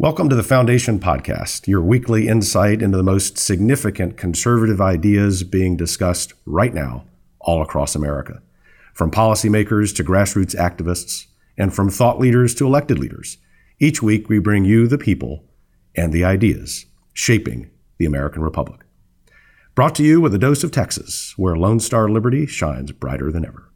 Welcome to the Foundation Podcast, your weekly insight into the most significant conservative ideas being discussed right now all across America. From policymakers to grassroots activists, and from thought leaders to elected leaders, each week we bring you the people and the ideas shaping the American Republic. Brought to you with a dose of Texas, where Lone Star Liberty shines brighter than ever.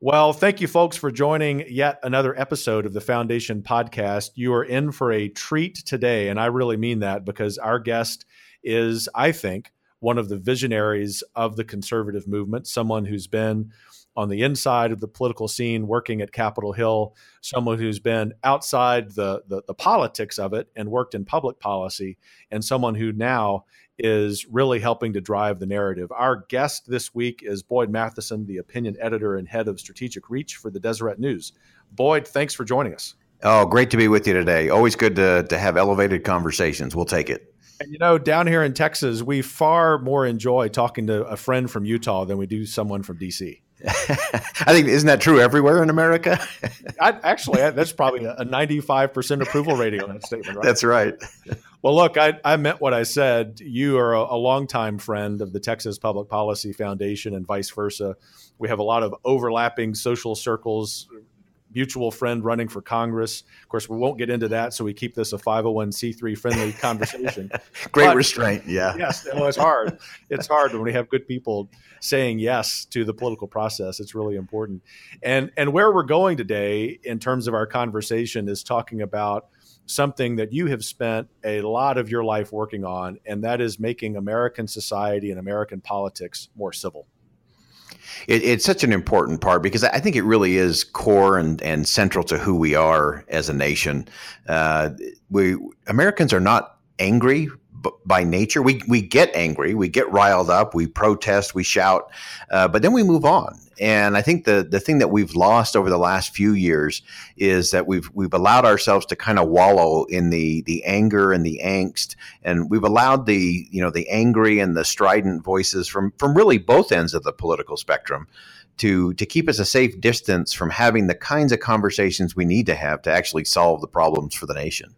Well, thank you, folks, for joining yet another episode of the Foundation podcast. You are in for a treat today, and I really mean that because our guest is, I think, one of the visionaries of the conservative movement, someone who's been on the inside of the political scene working at Capitol Hill, someone who's been outside the, the, the politics of it and worked in public policy, and someone who now is really helping to drive the narrative. Our guest this week is Boyd Matheson, the opinion editor and head of strategic reach for the Deseret News. Boyd, thanks for joining us. Oh, great to be with you today. Always good to, to have elevated conversations. We'll take it. And you know, down here in Texas, we far more enjoy talking to a friend from Utah than we do someone from DC. I think isn't that true everywhere in America? I, actually, that's probably a ninety-five percent approval rating on that statement. Right? That's right. Well, look, I, I meant what I said. You are a, a longtime friend of the Texas Public Policy Foundation and vice versa. We have a lot of overlapping social circles, mutual friend running for Congress. Of course, we won't get into that, so we keep this a 501c3 friendly conversation. Great but, restraint, yeah. Yes, well, it's hard. It's hard when we have good people saying yes to the political process. It's really important. And and where we're going today in terms of our conversation is talking about something that you have spent a lot of your life working on, and that is making American society and American politics more civil. It, it's such an important part because I think it really is core and, and central to who we are as a nation. Uh, we Americans are not angry by nature. We we get angry, we get riled up, we protest, we shout, uh, but then we move on. And I think the the thing that we've lost over the last few years is that we've we've allowed ourselves to kind of wallow in the the anger and the angst, and we've allowed the you know the angry and the strident voices from from really both ends of the political spectrum to to keep us a safe distance from having the kinds of conversations we need to have to actually solve the problems for the nation.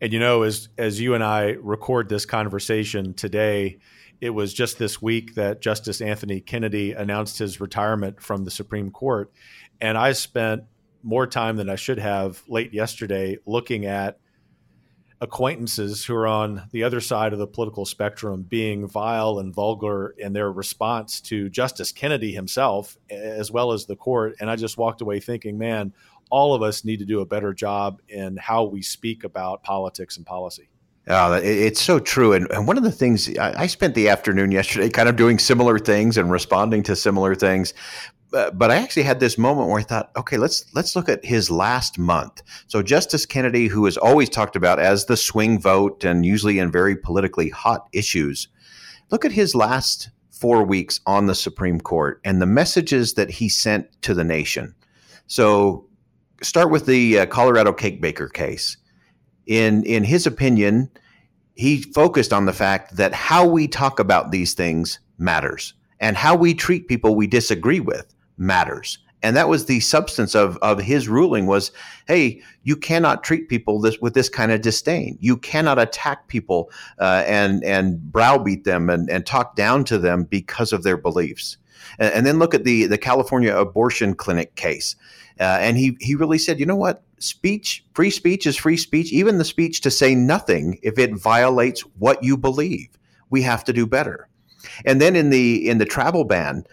And you know, as as you and I record this conversation today, it was just this week that Justice Anthony Kennedy announced his retirement from the Supreme Court, and I spent more time than I should have late yesterday looking at acquaintances who are on the other side of the political spectrum being vile and vulgar in their response to Justice Kennedy himself, as well as the court. And I just walked away thinking, man, all of us need to do a better job in how we speak about politics and policy. Oh, it's so true. And, and one of the things I, spent the afternoon yesterday kind of doing similar things and responding to similar things. But, but I actually had this moment where I thought, okay, let's let's look at his last month. So Justice Kennedy, who is always talked about as the swing vote and usually in very politically hot issues, look at his last four weeks on the Supreme Court and the messages that he sent to the nation. So start with the uh, Colorado cake baker case. In in his opinion, he focused on the fact that how we talk about these things matters, and how we treat people we disagree with matters. And that was the substance of, of his ruling was, hey, you cannot treat people this with this kind of disdain. You cannot attack people uh, and and browbeat them and, and talk down to them because of their beliefs. And, and then look at the the California abortion clinic case. Uh, and he he really said, you know what? Speech, free speech is free speech. Even the speech to say nothing if it violates what you believe, we have to do better. And then in the in the travel ban,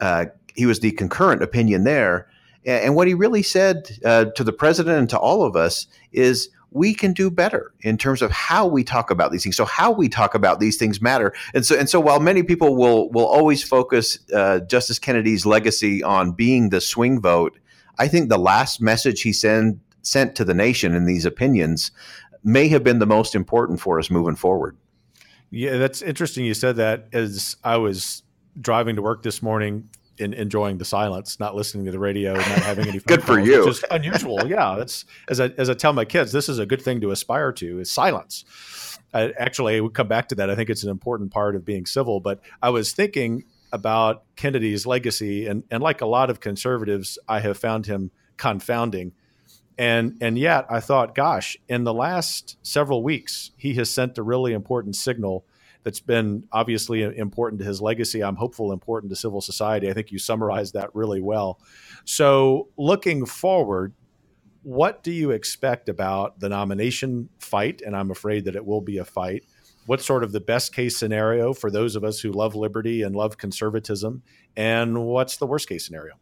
uh, he was the concurrent opinion there. And what he really said uh, to the president and to all of us is we can do better in terms of how we talk about these things. So how we talk about these things matter. And so and so while many people will will always focus uh, Justice Kennedy's legacy on being the swing vote I think the last message he sent sent to the nation in these opinions may have been the most important for us moving forward. Yeah, that's interesting. You said that as I was driving to work this morning, in enjoying the silence, not listening to the radio, not having any. good for you. Which is unusual. yeah, that's as I as I tell my kids, this is a good thing to aspire to is silence. I, actually, we come back to that. I think it's an important part of being civil. But I was thinking about Kennedy's legacy, and and like a lot of conservatives, I have found him confounding. And and yet I thought, gosh, in the last several weeks, he has sent a really important signal that's been obviously important to his legacy. I'm hopeful important to civil society. I think you summarized that really well. So looking forward, what do you expect about the nomination fight? And I'm afraid that it will be a fight. What's sort of the best case scenario for those of us who love liberty and love conservatism? And what's the worst case scenario?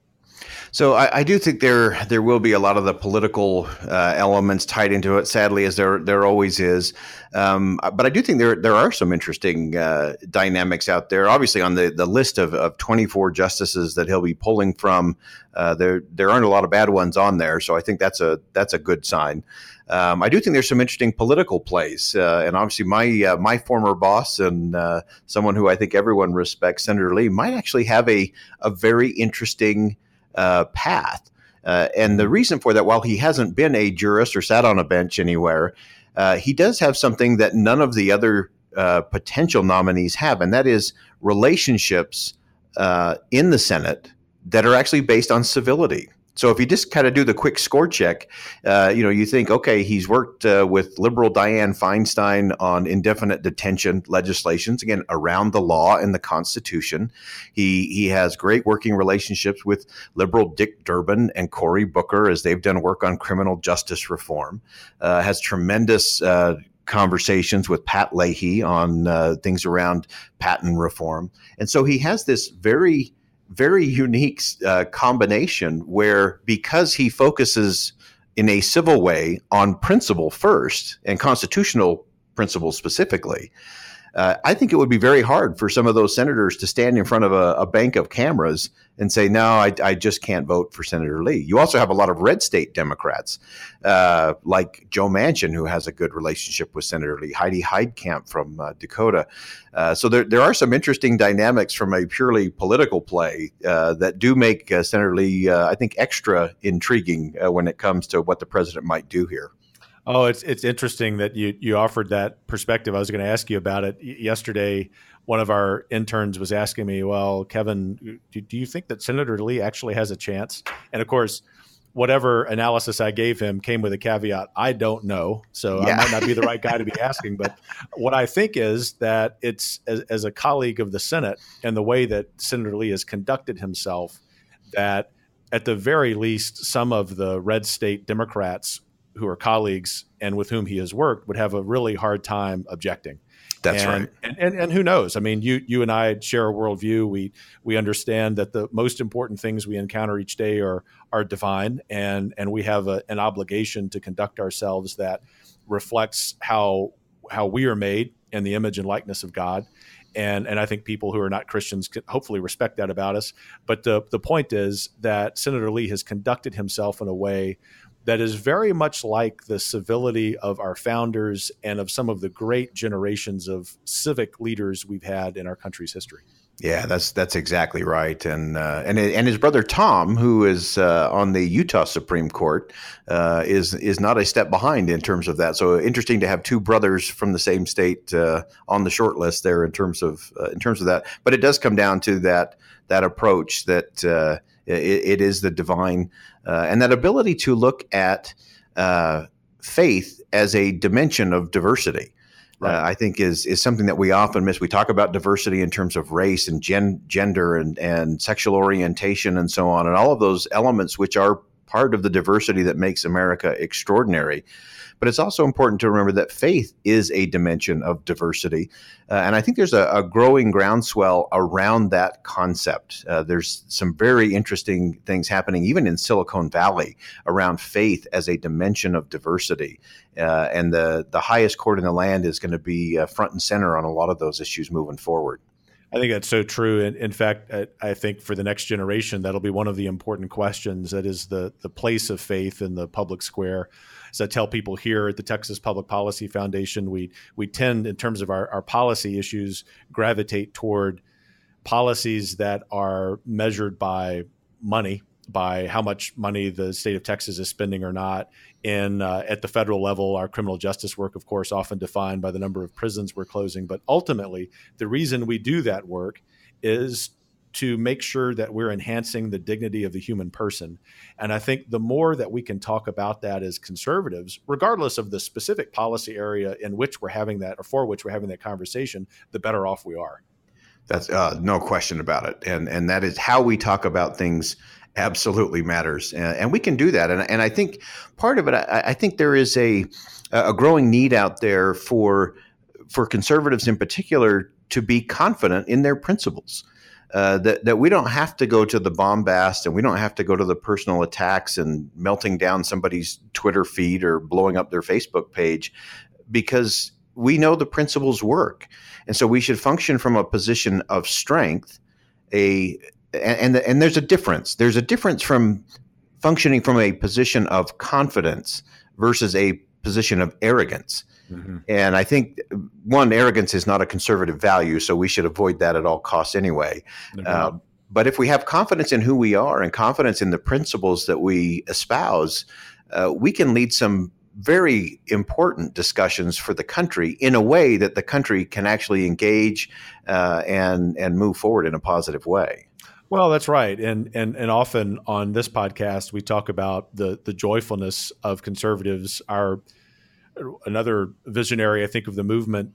So I, I, do think there there will be a lot of the political uh, elements tied into it. Sadly, as there there always is, um, but I do think there there are some interesting uh, dynamics out there. Obviously, on the, the list of, of 24 justices that he'll be pulling from, uh, there there aren't a lot of bad ones on there. So I think that's a that's a good sign. Um, I do think there's some interesting political plays, uh, and obviously my uh, my former boss and uh, someone who I think everyone respects, Senator Lee, might actually have a a very interesting uh, path. Uh, and the reason for that, while he hasn't been a jurist or sat on a bench anywhere, uh, he does have something that none of the other uh, potential nominees have, and that is relationships uh, in the Senate that are actually based on civility. So if you just kind of do the quick score check, uh, you know, you think, okay, he's worked uh, with liberal Dianne Feinstein on indefinite detention legislations, again around the law and the Constitution. He he has great working relationships with liberal Dick Durbin and Cory Booker as they've done work on criminal justice reform. Uh, has tremendous uh, conversations with Pat Leahy on uh, things around patent reform, and so he has this very very unique uh, combination where because he focuses in a civil way on principle first and constitutional principles specifically, uh, I think it would be very hard for some of those senators to stand in front of a, a bank of cameras and say, no, I, I, just can't vote for Senator Lee. You also have a lot of red state Democrats, uh, like Joe Manchin, who has a good relationship with Senator Lee, Heidi Heitkamp from uh, Dakota. Uh, so there, there are some interesting dynamics from a purely political play uh, that do make uh, Senator Lee, I think, extra intriguing when it comes to what the president might do here. Oh, it's it's interesting that you you offered that perspective. I was going to ask you about it yesterday. One of our interns was asking me, "Well, Kevin, do, do you think that Senator Lee actually has a chance?" And of course, whatever analysis I gave him came with a caveat. I don't know, so yeah. I might not be the right guy to be asking. But what I think is that it's as, as a colleague of the Senate and the way that Senator Lee has conducted himself, that at the very least, some of the red state Democrats who are colleagues and with whom he has worked would have a really hard time objecting. That's and, right. And, and, and who knows? I mean, you you and I share a worldview. We we understand that the most important things we encounter each day are are divine, and and we have a, an obligation to conduct ourselves that reflects how how we are made in the image and likeness of God. And and I think people who are not Christians can hopefully respect that about us. But the the point is that Senator Lee has conducted himself in a way that is very much like the civility of our founders and of some of the great generations of civic leaders we've had in our country's history. Yeah, that's that's exactly right, and uh, and and his brother Tom, who is uh, on the Utah Supreme Court, uh, is is not a step behind in terms of that. So interesting to have two brothers from the same state uh, on the short list there in terms of uh, in terms of that. But it does come down to that that approach that uh, it, it is the divine uh, and that ability to look at uh, faith as a dimension of diversity. Uh, right. Uh, I think is is something that we often miss. We talk about diversity in terms of race and gen- gender and and sexual orientation and so on, and all of those elements which are part of the diversity that makes America extraordinary. But it's also important to remember that faith is a dimension of diversity. Uh, and I think there's a, a, growing groundswell around that concept. Uh, there's some very interesting things happening, even in Silicon Valley, around faith as a dimension of diversity. Uh, and the, the highest court in the land is going to be uh, front and center on a lot of those issues moving forward. I think that's so true. And in fact, I think for the next generation, that'll be one of the important questions. That is the the place of faith in the public square. As I tell people here at the Texas Public Policy Foundation, we we tend, in terms of our, our policy issues, gravitate toward policies that are measured by money, by how much money the state of Texas is spending or not. In uh, at the federal level, our criminal justice work, of course, often defined by the number of prisons we're closing. But ultimately, the reason we do that work is to make sure that we're enhancing the dignity of the human person. And I think the more that we can talk about that as conservatives, regardless of the specific policy area in which we're having that or for which we're having that conversation, the better off we are. That's uh, no question about it, and and that is how we talk about things absolutely matters, and, and we can do that. And and I think part of it, I, I think there is a a growing need out there for for conservatives in particular to be confident in their principles. Uh, that, that we don't have to go to the bombast and we don't have to go to the personal attacks and melting down somebody's Twitter feed or blowing up their Facebook page because we know the principles work. And so we should function from a position of strength. A and and there's a difference. There's a difference from functioning from a position of confidence versus a position of arrogance. Mm-hmm. And I think one arrogance is not a conservative value, so we should avoid that at all costs anyway. No uh, but if we have confidence in who we are and confidence in the principles that we espouse, uh, we can lead some very important discussions for the country in a way that the country can actually engage uh, and and move forward in a positive way. Well, that's right, and and and often on this podcast we talk about the the joyfulness of conservatives. Our another visionary, I think, of the movement,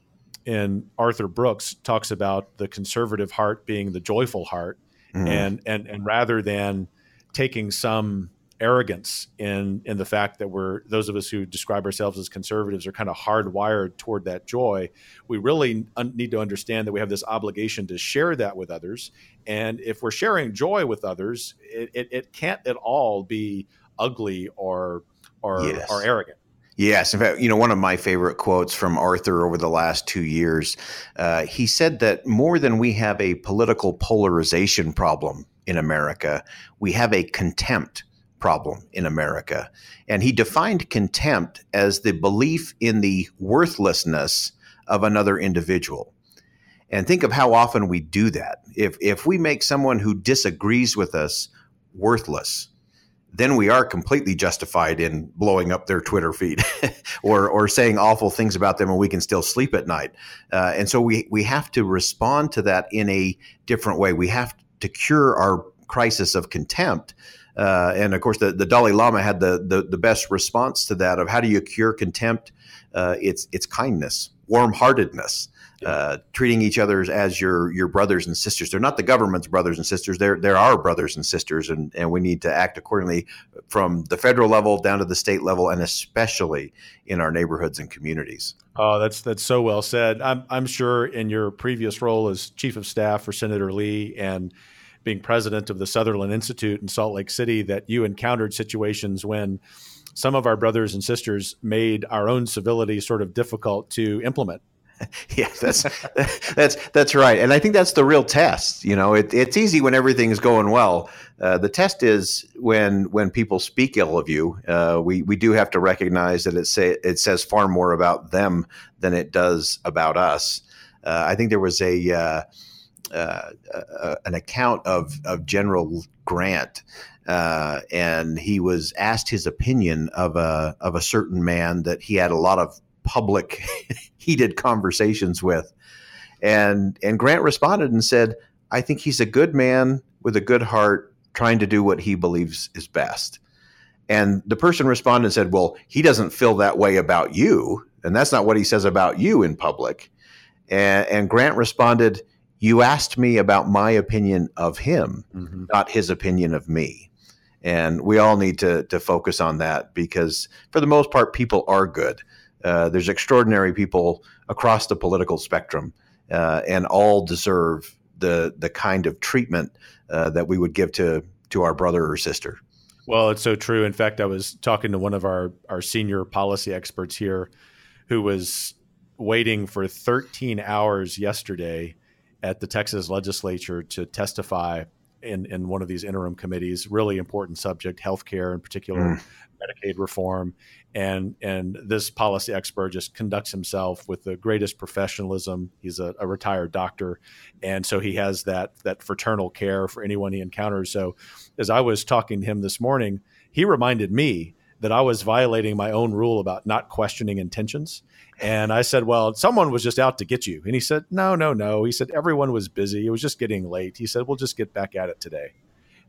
in Arthur Brooks talks about the conservative heart being the joyful heart, mm. and and and rather than taking some arrogance in in the fact that we're those of us who describe ourselves as conservatives are kind of hardwired toward that joy. We really un- need to understand that we have this obligation to share that with others, and if we're sharing joy with others, it, it, it can't at all be ugly or or, yes. or arrogant. Yes, in fact, you know one of my favorite quotes from Arthur over the last two years. Uh, he said that more than we have a political polarization problem in America, we have a contempt problem in America. And he defined contempt as the belief in the worthlessness of another individual. And think of how often we do that. If, if we make someone who disagrees with us worthless, then we are completely justified in blowing up their Twitter feed or, or saying awful things about them and we can still sleep at night. Uh, and so we, we have to respond to that in a different way. We have to cure our crisis of contempt uh, and of course, the, the Dalai Lama had the, the, the best response to that of how do you cure contempt? Uh, it's it's kindness, warm heartedness, uh, treating each other as your your brothers and sisters. They're not the government's brothers and sisters. They're they're our brothers and sisters, and and we need to act accordingly from the federal level down to the state level, and especially in our neighborhoods and communities. Oh, that's that's so well said. I'm I'm sure in your previous role as chief of staff for Senator Lee and being president of the Sutherland Institute in Salt Lake City that you encountered situations when some of our brothers and sisters made our own civility sort of difficult to implement. yeah, that's that's that's right, and I think that's the real test. You know, it, it's easy when everything's going well. Uh, the test is when when people speak ill of you. Uh, we we do have to recognize that it say it says far more about them than it does about us. Uh, I think there was a uh, an account of of General Grant, uh, and he was asked his opinion of a of a certain man that he had a lot of public heated conversations with, and and Grant responded and said, "I think he's a good man with a good heart, trying to do what he believes is best." And the person responded and said, "Well, he doesn't feel that way about you, and that's not what he says about you in public." And, and Grant responded you asked me about my opinion of him, mm-hmm. not his opinion of me. And we all need to to focus on that because, for the most part, people are good. Uh, there's extraordinary people across the political spectrum, uh, and all deserve the the kind of treatment uh, that we would give to to our brother or sister. Well, it's so true. In fact, I was talking to one of our our senior policy experts here, who was waiting for 13 hours yesterday at the Texas legislature to testify in, in one of these interim committees. Really important subject, healthcare in particular, mm. Medicaid reform, and and this policy expert just conducts himself with the greatest professionalism. He's a, a retired doctor, and so he has that that fraternal care for anyone he encounters. So, as I was talking to him this morning, he reminded me that I was violating my own rule about not questioning intentions. And I said, Well, someone was just out to get you. And he said, No, no, no. He said, Everyone was busy. It was just getting late. He said, We'll just get back at it today.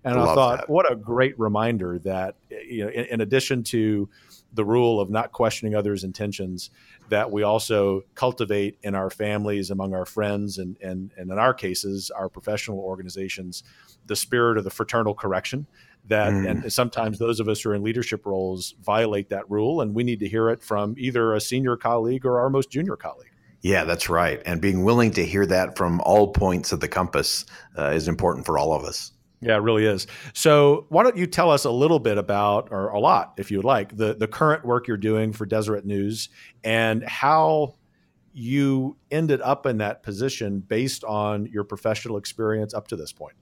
And I, I thought, that. what a great reminder that, eh, you know, in, in addition to the rule of not questioning others' intentions, that we also cultivate in our families, among our friends, and, and, and in our cases, our professional organizations, the spirit of the fraternal correction that mm. and sometimes those of us who are in leadership roles violate that rule and we need to hear it from either a senior colleague or our most junior colleague. Yeah that's right. And being willing to hear that from all points of the compass uh, is important for all of us yeah, it really is. So, why don't you tell us a little bit about, or a lot, if you would like, the the current work you're doing for Deseret News and how you ended up in that position based on your professional experience up to this point?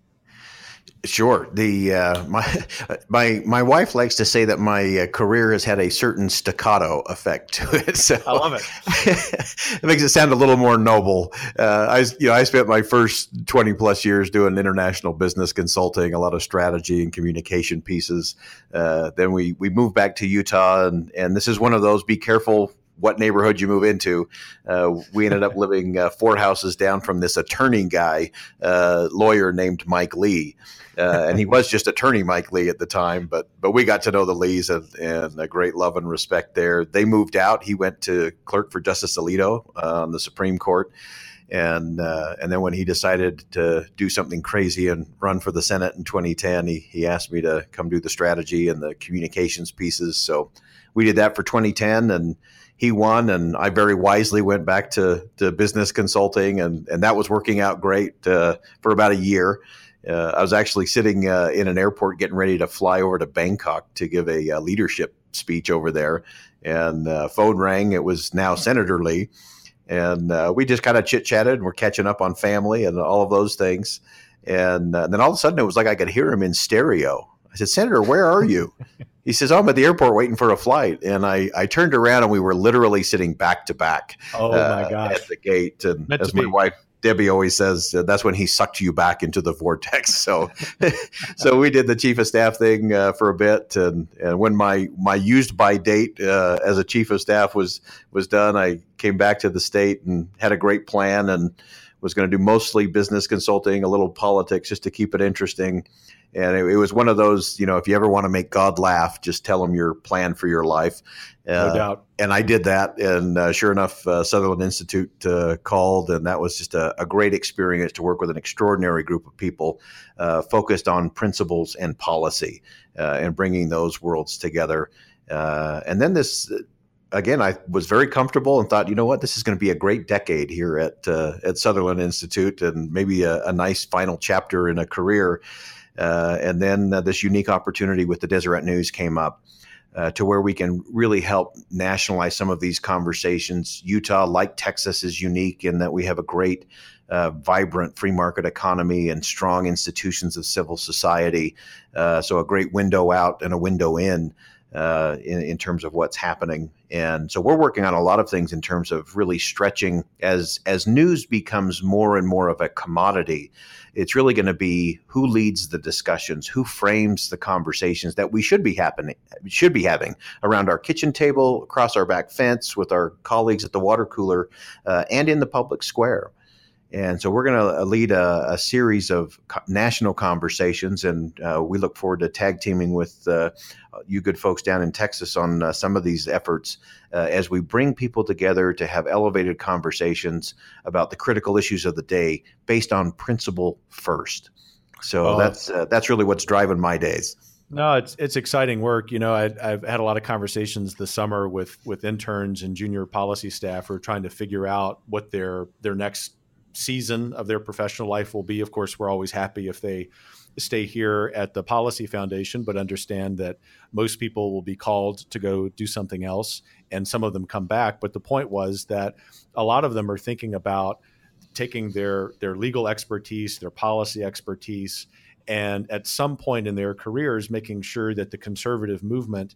Sure. The uh, my my my wife likes to say that my uh, career has had a certain staccato effect to it. So I love it. it makes it sound a little more noble. Uh, I you know I spent my first twenty plus years doing international business consulting, a lot of strategy and communication pieces. Uh, then we we moved back to Utah, and and this is one of those. Be careful what neighborhood you move into. Uh, we ended up living uh, four houses down from this attorney guy, uh, lawyer named Mike Lee. Uh, and he was just attorney Mike Lee at the time, but but we got to know the Lees and, and a great love and respect there. They moved out. He went to clerk for Justice Alito uh, on the Supreme Court, and uh, and then when he decided to do something crazy and run for the Senate in 2010, he he asked me to come do the strategy and the communications pieces. So we did that for 2010, and he won, and I very wisely went back to, to business consulting, and, and that was working out great uh, for about a year. Uh, I was actually sitting uh, in an airport getting ready to fly over to Bangkok to give a, uh, leadership speech over there, and uh, phone rang. It was now Senator Lee, and uh, we just kind of chit chatted, and we're catching up on family and all of those things. And, and then all of a sudden, it was like I could hear him in stereo. I said, Senator, where are you? he says, oh, I'm at the airport waiting for a flight. And I, I turned around and we were literally sitting back to back. Oh, uh, my gosh. At the gate. And Meant as my wife, Debbie always says uh, that's when he sucked you back into the vortex. So, so we did the chief of staff thing uh, for a bit, and, and when my my used by date uh, as a chief of staff was was done, I came back to the state and had a great plan and was going to do mostly business consulting, a little politics, just to keep it interesting and it, it, was one of those you know if you ever want to make god laugh just tell him your plan for your life. Uh, no doubt. and i did that and uh, sure enough uh, sutherland institute uh, called and that was just a, a, great experience to work with an extraordinary group of people uh, focused on principles and policy uh, and bringing those worlds together. And then this again, I was very comfortable and thought, you know what, this is going to be a great decade here at uh, at Sutherland Institute, and maybe a, a, nice final chapter in a career. Uh, and then uh, this unique opportunity with the Deseret News came up. Uh, to where we can really help nationalize some of these conversations. Utah, like Texas, is unique in that we have a great, uh, vibrant free market economy and strong institutions of civil society. Uh, so, a great window out and a window in. Uh, in, in, terms of what's happening. And so we're working on a lot of things in terms of really stretching as as news becomes more and more of a commodity. It's really going to be who leads the discussions, who frames the conversations that we should be happening should be having around our kitchen table, across our back fence, with our colleagues at the water cooler, uh, and in the public square. And so we're going to uh, lead a, a, series of co- national conversations, and uh, we look forward to tag teaming with uh, you good folks down in Texas on uh, some of these efforts uh, as we bring people together to have elevated conversations about the critical issues of the day based on principle first. So oh. that's uh, that's really what's driving my days. No, it's it's exciting work. You know, I, have had a lot of conversations this summer with with interns and junior policy staff who are trying to figure out what their their next season of their professional life will be. Of course, we're always happy if they stay here at the Policy Foundation, but understand that most people will be called to go do something else, and some of them come back. But the point was that a lot of them are thinking about taking their their legal expertise, their policy expertise, and at some point in their careers, making sure that the conservative movement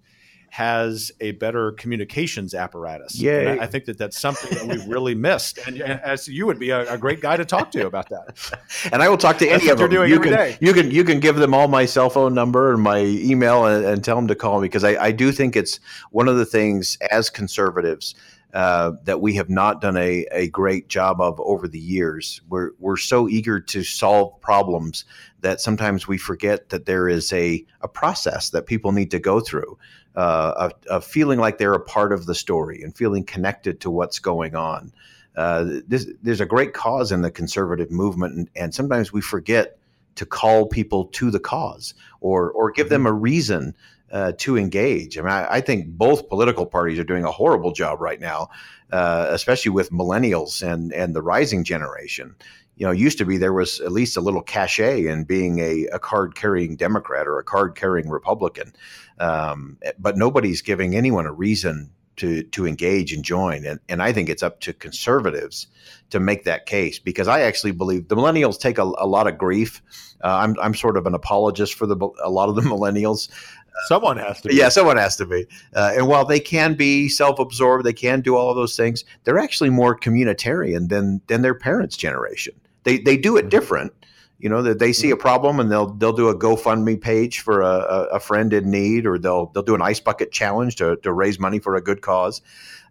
has a better communications apparatus. Yeah, I, I, think that that's something that we've really missed. And, and, as you would be a, a, great guy to talk to about that. And I will talk to that's any of them. you can, day. you can you can give them all my cell phone number and my email and, and tell them to call me because I, I do think it's one of the things as conservatives uh, that we have not done a, a great job of over the years. We're, we're so eager to solve problems that sometimes we forget that there is a, a process that people need to go through. Uh, of, feeling like they're a part of the story and feeling connected to what's going on. Uh, this, there's a great cause in the conservative movement, and, and, sometimes we forget to call people to the cause or or give them mm-hmm. a reason uh, to engage. I mean, I, I, think both political parties are doing a horrible job right now, uh, especially with millennials and and the rising generation. You know, used to be there was at least a little cachet in being a, a card carrying Democrat or a card carrying Republican, um, but nobody's giving anyone a reason to to engage and join. And and I think it's up to conservatives to make that case because I actually believe the millennials take a, a lot of grief. Uh, I'm I'm sort of an apologist for the a lot of the millennials Someone has to be. Yeah, someone has to be. Uh, and while they can be self-absorbed, they can do all of those things. They're actually more communitarian than than their parents' generation. They they do it mm-hmm. different. You know that they see a mm-hmm. problem and they'll they'll do a GoFundMe page for a, a friend in need, or they'll they'll do an ice bucket challenge to to raise money for a good cause.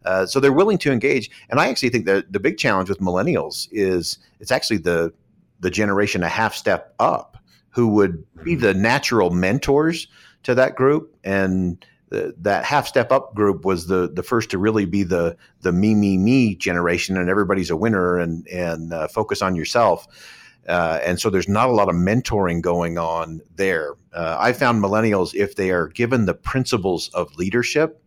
Uh, so they're willing to engage. And I actually think that the big challenge with millennials is it's actually the the generation a half step up who would be mm-hmm. the natural mentors to that group, and the, that half step up group was the the first to really be the the me me me generation, and everybody's a winner and and uh, focus on yourself. Uh, and so there's not a lot of mentoring going on there. Uh, I found millennials, if they are given the principles of leadership,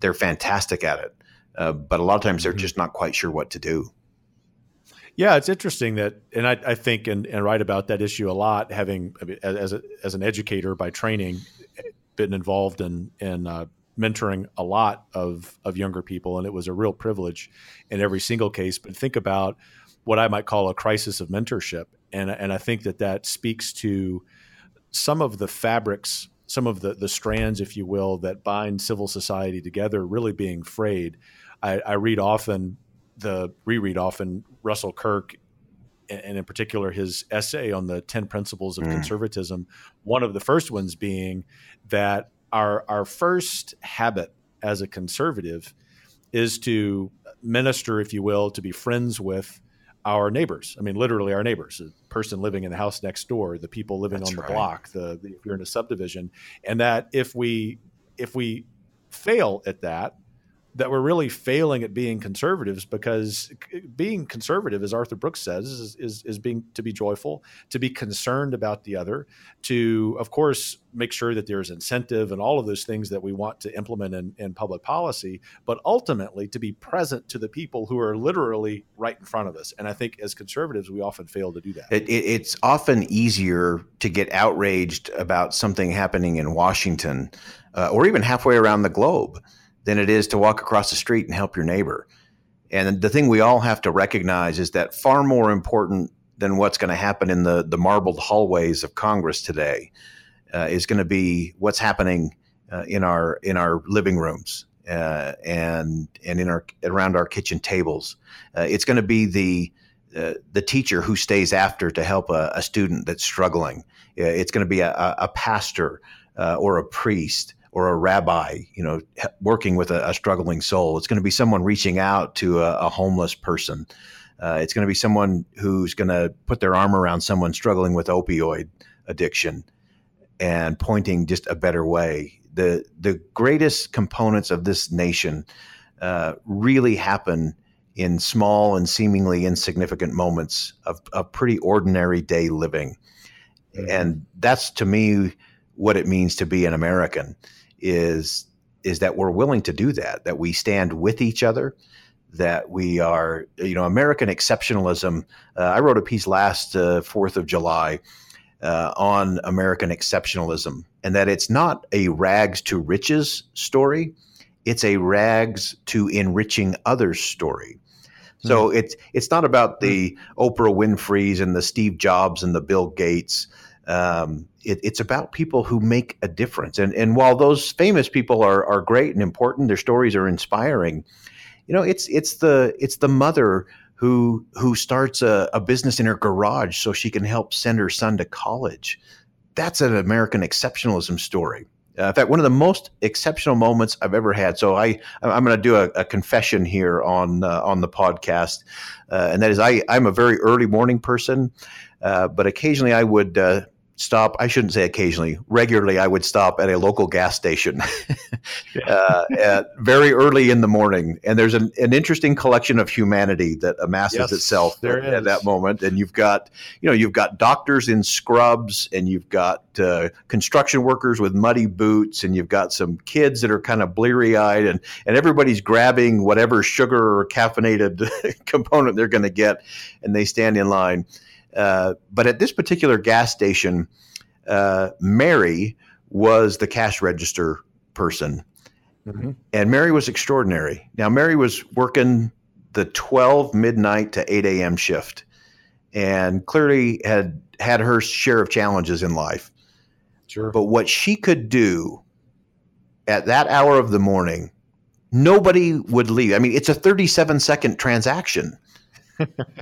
they're fantastic at it. Uh, but a lot of times they're mm-hmm. just not quite sure what to do. Yeah, it's interesting that, and I, I think and, and write about that issue a lot. Having as a, as an educator by training, been involved in in uh, mentoring a lot of of younger people, and it was a real privilege in every single case. But think about what I might call a crisis of mentorship, and and I think that that speaks to some of the fabrics, some of the the strands, if you will, that bind civil society together, really being frayed. I, I read often the reread often Russell Kirk and in particular his essay on the 10 principles of mm. conservatism one of the first ones being that our our first habit as a conservative is to minister if you will to be friends with our neighbors i mean literally our neighbors the person living in the house next door the people living That's on the right. block the, the if you're in a subdivision and that if we if we fail at that that we're really failing at being conservatives because being conservative, as Arthur Brooks says, is, is, is, being to be joyful, to be concerned about the other, to, of course, make sure that there's incentive and all of those things that we want to implement in, in public policy, but ultimately to be present to the people who are literally right in front of us. And I think as conservatives, we often fail to do that. It, it, it's often easier to get outraged about something happening in Washington uh, or even halfway around the globe than it is to walk across the street and help your neighbor. And the thing we all have to recognize is that far more important than what's going to happen in the, the marbled hallways of Congress today uh, is going to be what's happening uh, in our in our living rooms uh, and and in our around our kitchen tables. Uh, it's going to be the uh, the teacher who stays after to help a, a student that's struggling. Uh, it's going to be a, a pastor or a priest or a rabbi, you know, working with a, a struggling soul. It's going to be someone reaching out to a, a homeless person. Uh, it's going to be someone who's going to put their arm around someone struggling with opioid addiction and pointing just a better way. The the greatest components of this nation uh, really happen in small and seemingly insignificant moments of, of pretty ordinary day living. Mm-hmm. And that's to me what it means to be an American is is that we're willing to do that, that we stand with each other, that we are, you know, American exceptionalism. Uh, I wrote a piece last uh, Fourth of July uh, on American exceptionalism, and that it's not a rags to riches story; it's a rags to enriching others story. So mm. it's it's not about the mm. Oprah Winfrey's and the Steve Jobs and the Bill Gates Um, it, it's about people who make a difference. And and while those famous people are are great and important, their stories are inspiring. You know, it's it's the it's the mother who who starts a, a business in her garage so she can help send her son to college. That's an American exceptionalism story. Uh, in fact, one of the most exceptional moments I've ever had. So I, I'm going to do a, a, confession here on uh, on the podcast, uh, and that is I, I'm a very early morning person, uh, but occasionally I would uh, stop. I shouldn't say occasionally. Regularly, I would stop at a local gas station uh, at very early in the morning. And there's an, an interesting collection of humanity that amasses yes, itself at, at, that moment. And you've got, you know, you've got doctors in scrubs, and you've got uh, construction workers with muddy boots, and you've got some kids that are kind of bleary eyed, and and everybody's grabbing whatever sugar or caffeinated component they're going to get, and they stand in line. Uh, but at this particular gas station, uh, Mary was the cash register person. Mm-hmm. And Mary was extraordinary. Now, Mary was working the 12 midnight to 8 a.m. shift and clearly had had her share of challenges in life. Sure. But what she could do at that hour of the morning, nobody would leave. I mean, it's a 37 second transaction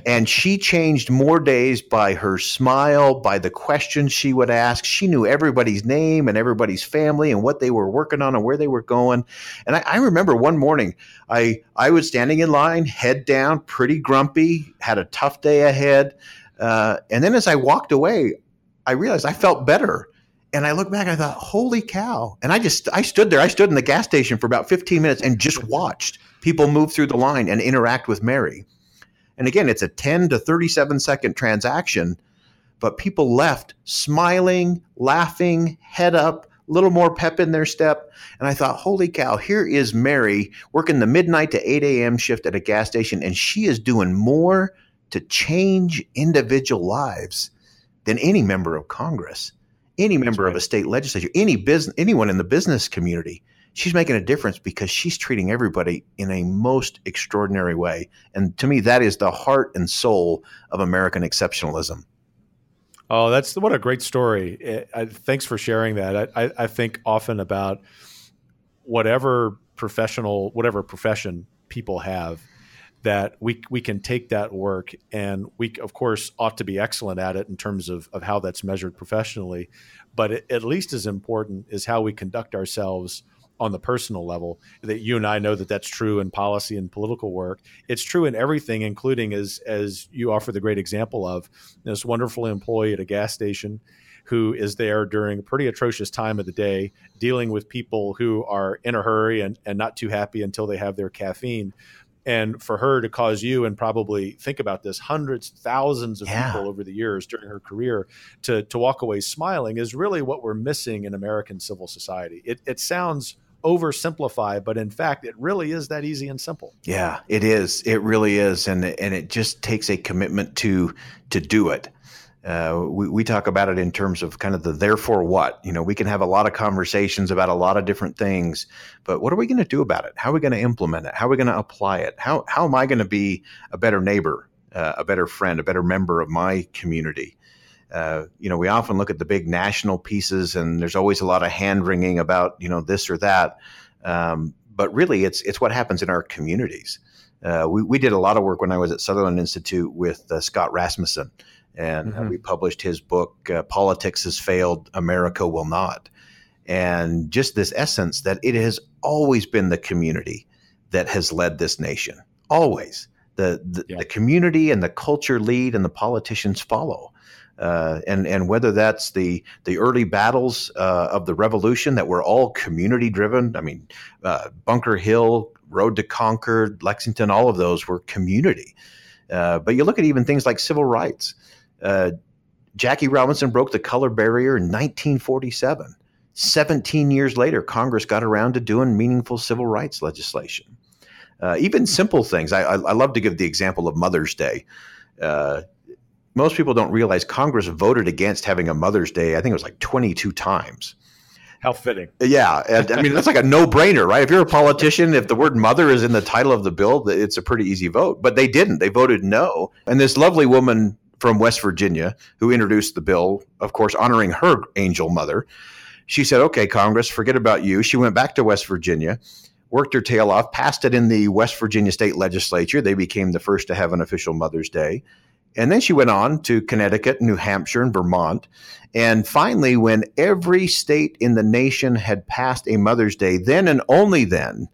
and she changed more days by her smile, by the questions she would ask. She knew everybody's name and everybody's family and what they were working on and where they were going. And I, I remember one morning, I I was standing in line, head down, pretty grumpy, had a tough day ahead. Uh, and then as I walked away, I realized I felt better. And I looked back, I thought, holy cow. And I just, I stood there. I stood in the gas station for about 15 minutes and just watched people move through the line and interact with Mary. And again, it's a 10 to 37 second transaction, but people left smiling, laughing, head up, a little more pep in their step. And I thought, holy cow, here is Mary working the midnight to 8 a.m. shift at a gas station, and she is doing more to change individual lives than any member of Congress, any member right. of a state legislature, any business, anyone in the business community she's making a difference because she's treating everybody in a most extraordinary way. And to me, that is the heart and soul of American exceptionalism. Oh, that's what a great story. Eh, I, thanks for sharing that. I, I think often about whatever professional, whatever profession people have, that we we can take that work and we of course ought to be excellent at it in terms of, of how that's measured professionally but it, at least as important is how we conduct ourselves on the personal level that you and I know that that's true in policy and political work. It's true in everything, including as as you offer the great example of this wonderful employee at a gas station who is there during a pretty atrocious time of the day, dealing with people who are in a hurry and, and not too happy until they have their caffeine. And for her to cause you and probably think about this hundreds, thousands of yeah. people over the years during her career to to walk away smiling is really what we're missing in American civil society. It, it sounds oversimplify, but in fact, it really is that easy and simple. Yeah, it is. It really is, and and it just takes a commitment to to do it. Uh, we, we talk about it in terms of kind of the therefore what. You know, we can have a lot of conversations about a lot of different things, but what are we going to do about it? How are we going to implement it? How are we going to apply it? How how am I going to be a better neighbor, uh, a better friend, a better member of my community? Uh, you know, we often look at the big national pieces, and there's always a lot of hand wringing about you know this or that. Um, but really, it's it's what happens in our communities. Uh, we we did a lot of work when I was at Sutherland Institute with uh, Scott Rasmussen, and mm-hmm. we published his book uh, "Politics Has Failed, America Will Not," and just this essence that it has always been the community that has led this nation. Always, the the, yeah. the community and the culture lead, and the politicians follow. Uh, and and whether that's the the early battles uh, of the revolution that were all community driven. I mean, uh, Bunker Hill, Road to Concord, Lexington, all of those were community. Uh, but you look at even things like civil rights. Uh, Jackie Robinson broke the color barrier in 1947. 17 years later, Congress got around to doing meaningful civil rights legislation. Uh, even simple things. I, I, I, love to give the example of Mother's Day. Uh, most people don't realize Congress voted against having a Mother's Day. I think it was like 22 times. How fitting. Yeah. I mean, that's like a no brainer, right? If you're a politician, if the word mother is in the title of the bill, it's a pretty easy vote. But they didn't. They voted no. And this lovely woman from West Virginia who introduced the bill, of course, honoring her angel mother. She said, okay, Congress, forget about you. She went back to West Virginia, worked her tail off, passed it in the West Virginia state legislature. They became the first to have an official Mother's Day. And then she went on to Connecticut, New Hampshire, and Vermont. And finally, when every state in the nation had passed a Mother's Day, then and only then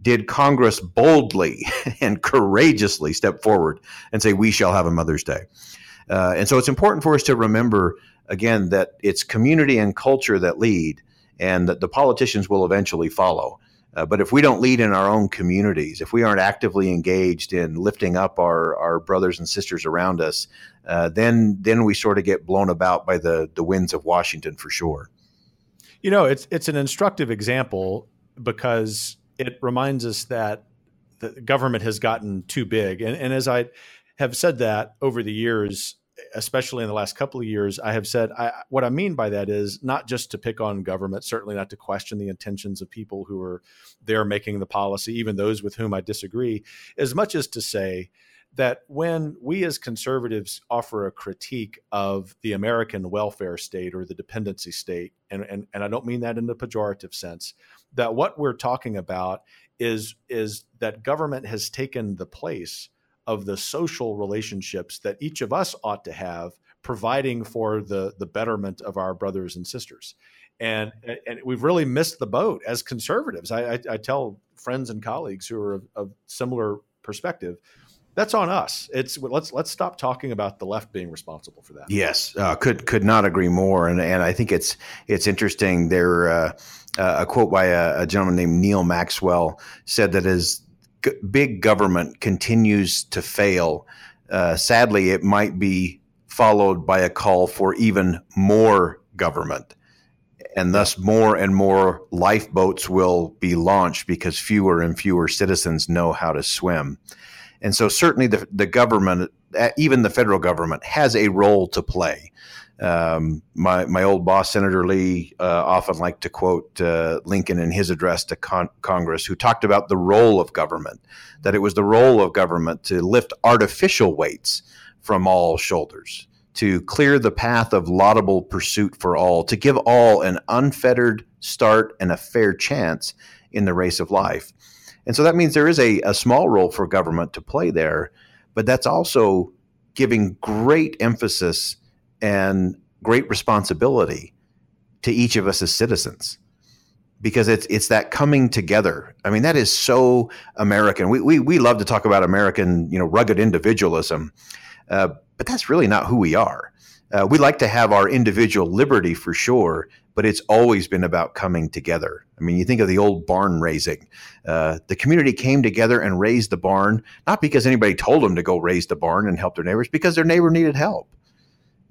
did Congress boldly and courageously step forward and say, We shall have a Mother's Day. Uh, and so it's important for us to remember, again, that it's community and culture that lead, and that the politicians will eventually follow. Uh, but if we don't lead in our own communities, if we aren't actively engaged in lifting up our, our brothers and sisters around us, uh, then then we sort of get blown about by the the winds of Washington for sure. You know, it's it's an instructive example because it reminds us that the government has gotten too big, and, and as I have said that over the years, especially in the last couple of years, I have said I, what I mean by that is not just to pick on government, certainly not to question the intentions of people who are there making the policy, even those with whom I disagree, as much as to say that when we as conservatives offer a critique of the American welfare state or the dependency state, and, and, and I don't mean that in the pejorative sense, that what we're talking about is, is that government has taken the place of the social relationships that each of us ought to have providing for the the betterment of our brothers and sisters. And and we've really missed the boat as conservatives. I i, I tell friends and colleagues who are of, of, similar perspective that's on us. It's let's let's stop talking about the left being responsible for that. Yes. Uh, could could not agree more. And and i think it's it's interesting there uh, uh, a quote by a, a gentleman named Neal Maxwell said that as big government continues to fail, uh, sadly, it might be followed by a call for even more government. And thus, more and more lifeboats will be launched because fewer and fewer citizens know how to swim. And so, certainly, the, the government, uh, even the federal government, has a role to play. Um, my my old boss, Senator Lee, uh, often liked to quote uh, Lincoln in his address to con- Congress, who talked about the role of government, that it was the role of government to lift artificial weights from all shoulders, to clear the path of laudable pursuit for all, to give all an unfettered start and a fair chance in the race of life. And so that means there is a, a small role for government to play there, but that's also giving great emphasis and great responsibility to each of us as citizens because it's it's that coming together. I mean, that is so American. We we, we love to talk about American, you know, rugged individualism, uh, but that's really not who we are. Uh, we like to have our individual liberty for sure, but it's always been about coming together. I mean, you think of the old barn raising. Uh, the community came together and raised the barn, not because anybody told them to go raise the barn and help their neighbors, because their neighbor needed help.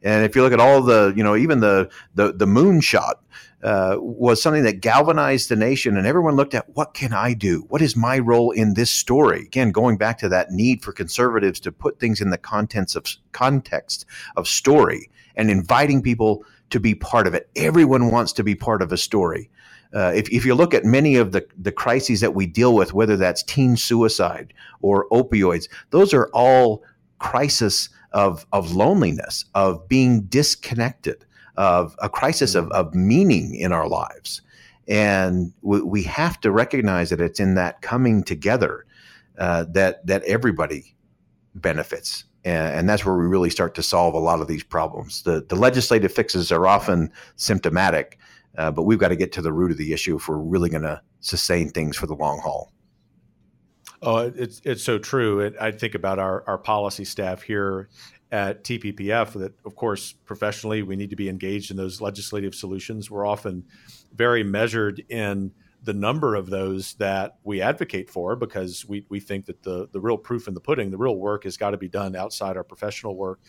And if you look at all the, you know, even the the, the moonshot uh, was something that galvanized the nation, and everyone looked at what can I do? What is my role in this story? Again, going back to that need for conservatives to put things in the contents of context of story and inviting people to be part of it. Everyone wants to be part of a story. Uh, if, if you look at many of the, the crises that we deal with, whether that's teen suicide or opioids, those are all crises of, of loneliness, of being disconnected, of a crisis of, of meaning in our lives. And we, we have to recognize that it's in that coming together uh, that, that everybody benefits. And, and, that's where we really start to solve a lot of these problems. The, the legislative fixes are often symptomatic, uh, but we've got to get to the root of the issue if we're really going to sustain things for the long haul. Oh, it's it's so true. And I think about our our policy staff here at TPPF that, of course, professionally we need to be engaged in those legislative solutions. We're often very measured in the number of those that we advocate for because we, we think that the, the real proof in the pudding, the real work has got to be done outside our professional work.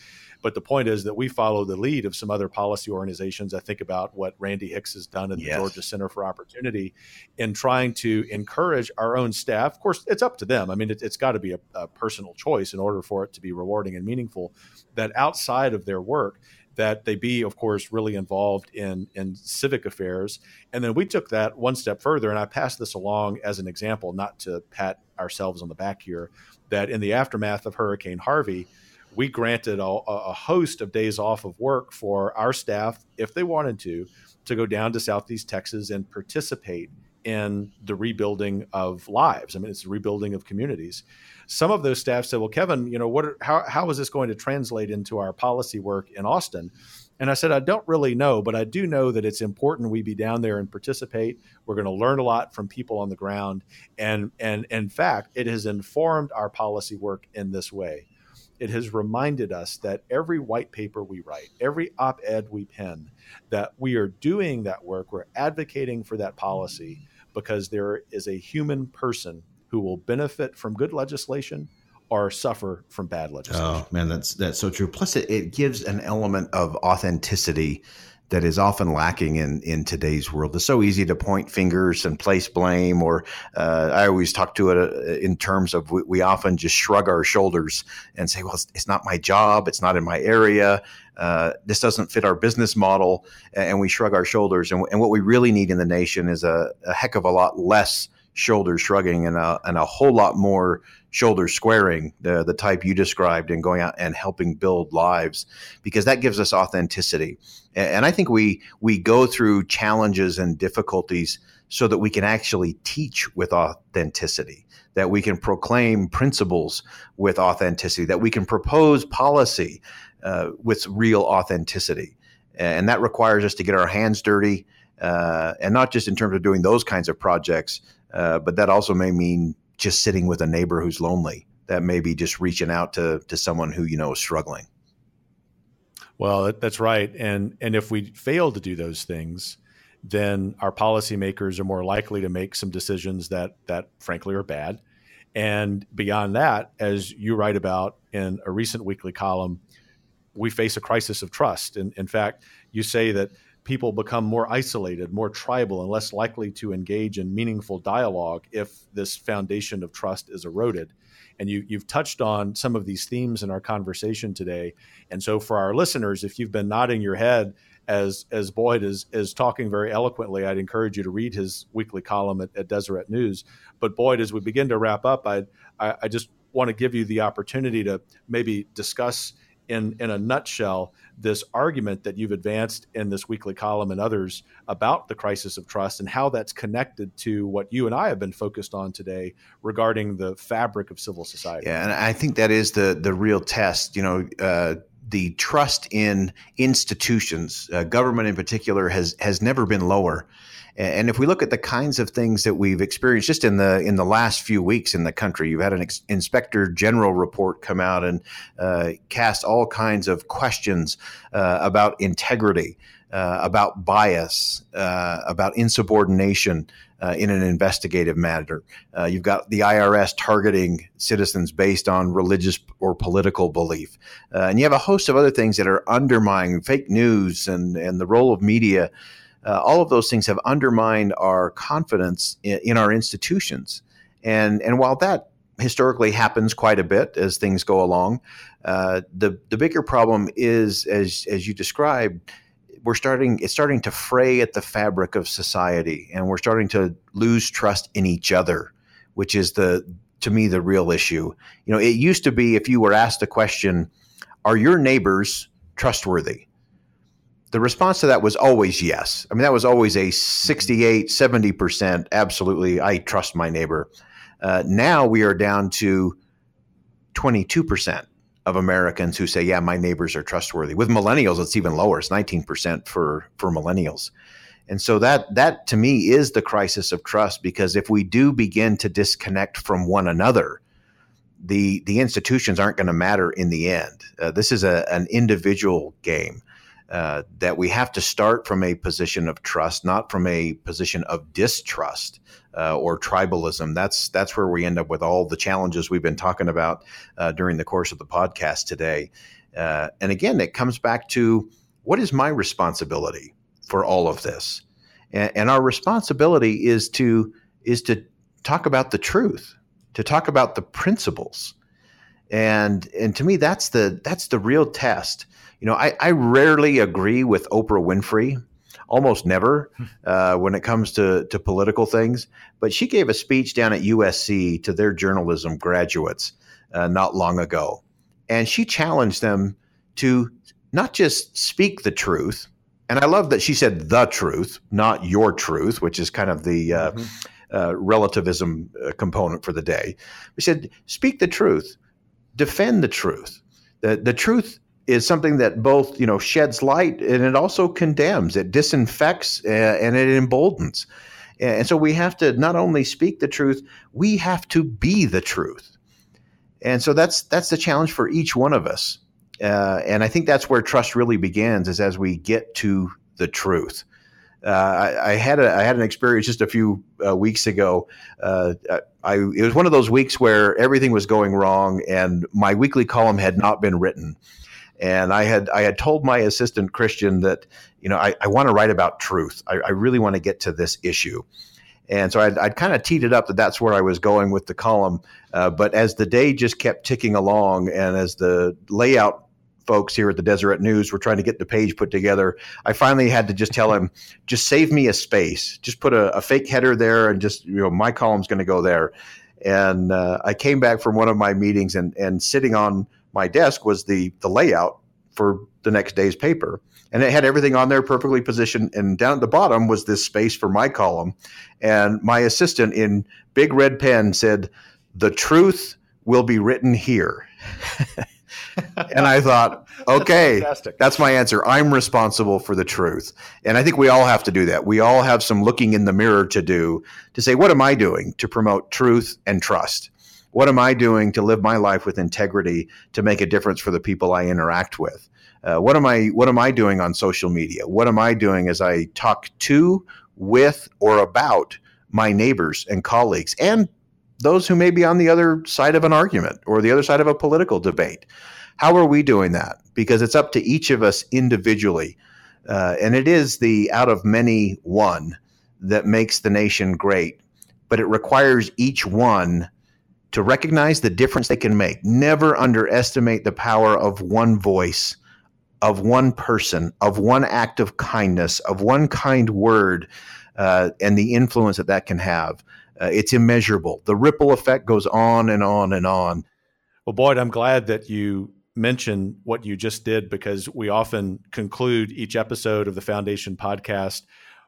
But the point is that we follow the lead of some other policy organizations. I think about what Randy Hicks has done at the yes. Georgia Center for Opportunity in trying to encourage our own staff. Of course, it's up to them. I mean, it, has got to be a, a personal choice in order for it to be rewarding and meaningful. That outside of their work, that they be, of course, really involved in in civic affairs. And then we took that one step further, and I passed this along as an example, not to pat ourselves on the back here, that in the aftermath of Hurricane Harvey, we granted a, a, host of days off of work for our staff, if they wanted to, to go down to Southeast Texas and participate in the rebuilding of lives. I mean, it's the rebuilding of communities. Some of those staff said, "Well, Kevin, you know, what? Are, how how is this going to translate into our policy work in Austin?" And I said, I don't really know, but I do know that it's important we be down there and participate. We're going to learn a lot from people on the ground. And, and in fact, it has informed our policy work in this way. It has reminded us that every white paper we write, every op ed we pen, that we are doing that work, we're advocating for that policy because there is a human person who will benefit from good legislation or suffer from bad oh, legislation. Oh man, that's that's so true. Plus, it, it gives an element of authenticity that is often lacking in in today's world. It's so easy to point fingers and place blame, or uh, I always talk to it uh, in terms of we, we, often just shrug our shoulders and say, "Well, it's, it's not my job. It's not in my area. Uh, this doesn't fit our business model," and we shrug our shoulders. And, and what we really need in the nation is a, a heck of a lot less shoulder shrugging and a, and a whole lot more shoulder squaring, the, the type you described, and going out and helping build lives, because that gives us authenticity. And I think we we go through challenges and difficulties so that we can actually teach with authenticity, that we can proclaim principles with authenticity, that we can propose policy uh, with real authenticity. And that requires us to get our hands dirty, uh, and not just in terms of doing those kinds of projects, uh, but that also may mean just sitting with a neighbor who's lonely. That may be just reaching out to to someone who you know is struggling. Well, that's right. And and if we fail to do those things, then our policymakers are more likely to make some decisions that that frankly are bad. And beyond that, as you write about in a recent weekly column, we face a crisis of trust. And in fact, you say that people become more isolated, more tribal, and less likely to engage in meaningful dialogue if this foundation of trust is eroded. And you, you've touched on some of these themes in our conversation today. And so, for our listeners, if you've been nodding your head as as Boyd is is talking very eloquently, I'd encourage you to read his weekly column at, at Deseret News. But Boyd, as we begin to wrap up, I I, I just want to give you the opportunity to maybe discuss in in a nutshell this argument that you've advanced in this weekly column and others about the crisis of trust and how that's connected to what you and I have been focused on today regarding the fabric of civil society. Yeah, and I think that is the the real test. You know. Uh, the trust in institutions, uh, government in particular, has has never been lower. And if we look at the kinds of things that we've experienced just in the in the last few weeks in the country, you've had an ex- inspector general report come out and uh, cast all kinds of questions uh, about integrity, uh, about bias, uh, about insubordination. Uh, in an investigative matter, uh, you've got the IRS targeting citizens based on religious or political belief, and you have a host of other things that are undermining fake news and and the role of media uh, all of those things have undermined our confidence in, in, our institutions. And, and while that historically happens quite a bit as things go along, uh, the, the bigger problem is, as, as you described, we're starting it's starting to fray at the fabric of society and we're starting to lose trust in each other which is the to me the real issue you know it used to be if you were asked a question are your neighbors trustworthy the response to that was always yes. I mean, that was always a 68, 70%. Absolutely, I trust my neighbor. Uh, now we are down to 22% of Americans who say, yeah, my neighbors are trustworthy. With millennials, it's even lower. It's 19% for, for millennials. And so that that to me is the crisis of trust because if we do begin to disconnect from one another, the the institutions aren't going to matter in the end. Uh, this is a, an individual game. Uh, that we have to start from a position of trust, not from a position of distrust uh, or tribalism. That's that's where we end up with all the challenges we've been talking about uh, during the course of the podcast today. Uh, and again, it comes back to what is my responsibility for all of this, and, and our responsibility is to is to talk about the truth, to talk about the principles, and and to me that's the that's the real test you know, I, I rarely agree with Oprah Winfrey, almost never hmm. uh, when it comes to, to political things. But she gave a speech down at USC to their journalism graduates uh, not long ago. and she challenged them to not just speak the truth. And I love that she said the truth, not your truth, which is kind of the uh, mm-hmm. uh, relativism uh, component for the day. She said, speak the truth, defend the truth. The, the truth is something that both you know sheds light and it also condemns it disinfects uh, and it emboldens and so we have to not only speak the truth we have to be the truth and so that's that's the challenge for each one of us uh, and i think that's where trust really begins is as we get to the truth uh, I, I, had a I had an experience just a few uh, weeks ago. Uh, I it was one of those weeks where everything was going wrong, and my weekly column had not been written. And I had I had told my assistant Christian that you know I, I want to write about truth. I, I really want to get to this issue. And so I'd, I'd, kind of teed it up that that's where I was going with the column. Uh, but as the day just kept ticking along, and as the layout folks here at the Deseret News were trying to get the page put together, I finally had to just tell him, just save me a space, just put a, a fake header there, and just you know my column's going to go there. And uh, I came back from one of my meetings, and and sitting on my desk was the the layout for the next day's paper and it had everything on there perfectly positioned and down at the bottom was this space for my column and my assistant in big red pen said the truth will be written here and I thought, okay, that's, that's, my answer. I'm responsible for the truth. And I think we all have to do that. We all have some looking in the mirror to do to say, what am I doing to promote truth and trust? What am I doing to live my life with integrity to make a difference for the people I interact with? Uh, what am I What am I doing on social media? What am I doing as I talk to, with, or about my neighbors and colleagues, and those who may be on the other side of an argument or the other side of a political debate? How are we doing that? Because it's up to each of us individually, uh, and it is the out of many one that makes the nation great. But it requires each one to recognize the difference they can make. Never underestimate the power of one voice, of one person, of one act of kindness, of one kind word, uh, and the influence that that can have. Uh, it's immeasurable. The ripple effect goes on and on and on. Well, Boyd, I'm glad that you mentioned what you just did because we often conclude each episode of the Foundation podcast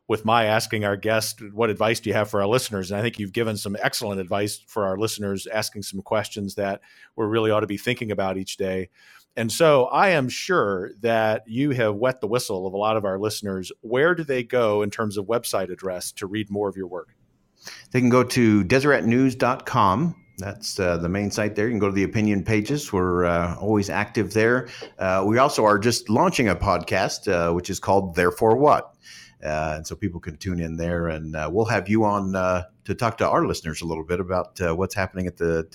with my asking our guest, what advice do you have for our listeners? And I think you've given some excellent advice for our listeners, asking some questions that we really ought to be thinking about each day. And so I am sure that you have wet the whistle of a lot of our listeners. Where do they go in terms of website address to read more of your work? They can go to deseretnews.com. That's uh, the main site there. You can go to the opinion pages. We're uh, always active there. Uh, we also are just launching a podcast, uh, which is called Therefore What? Uh, and so people can tune in there, and uh, we'll have you on uh, to talk to our listeners a little bit about uh, what's happening at the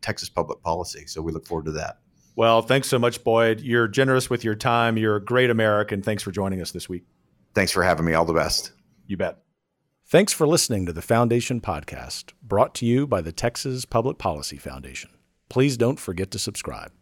Texas Public Policy. So we look forward to that. Well, thanks so much, Boyd. You're generous with your time. You're a great American. Thanks for joining us this week. Thanks for having me. All the best. You bet. Thanks for listening to the Foundation Podcast, brought to you by the Texas Public Policy Foundation. Please don't forget to subscribe.